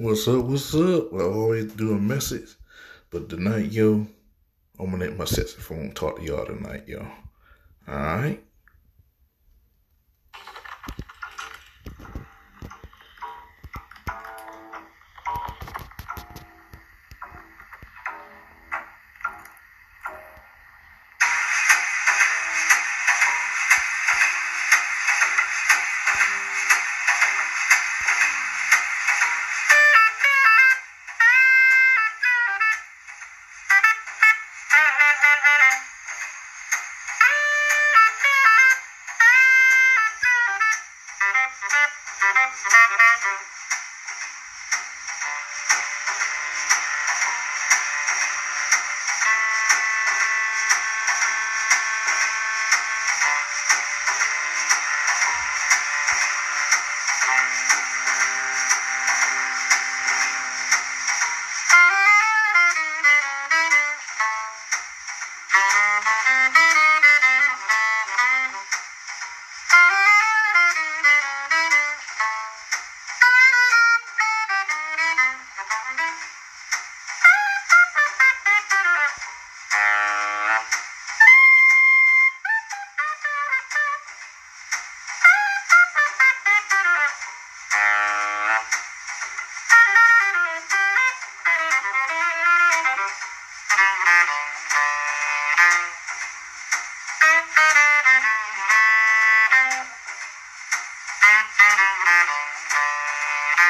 What's up? What's up? I always do a message, but tonight, yo, I'm gonna let my sexy phone talk to y'all tonight, yo. Thank you.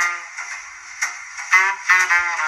Thank you.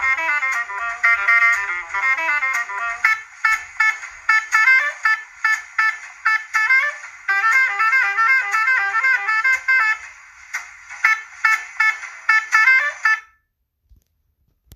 Ha ha ha!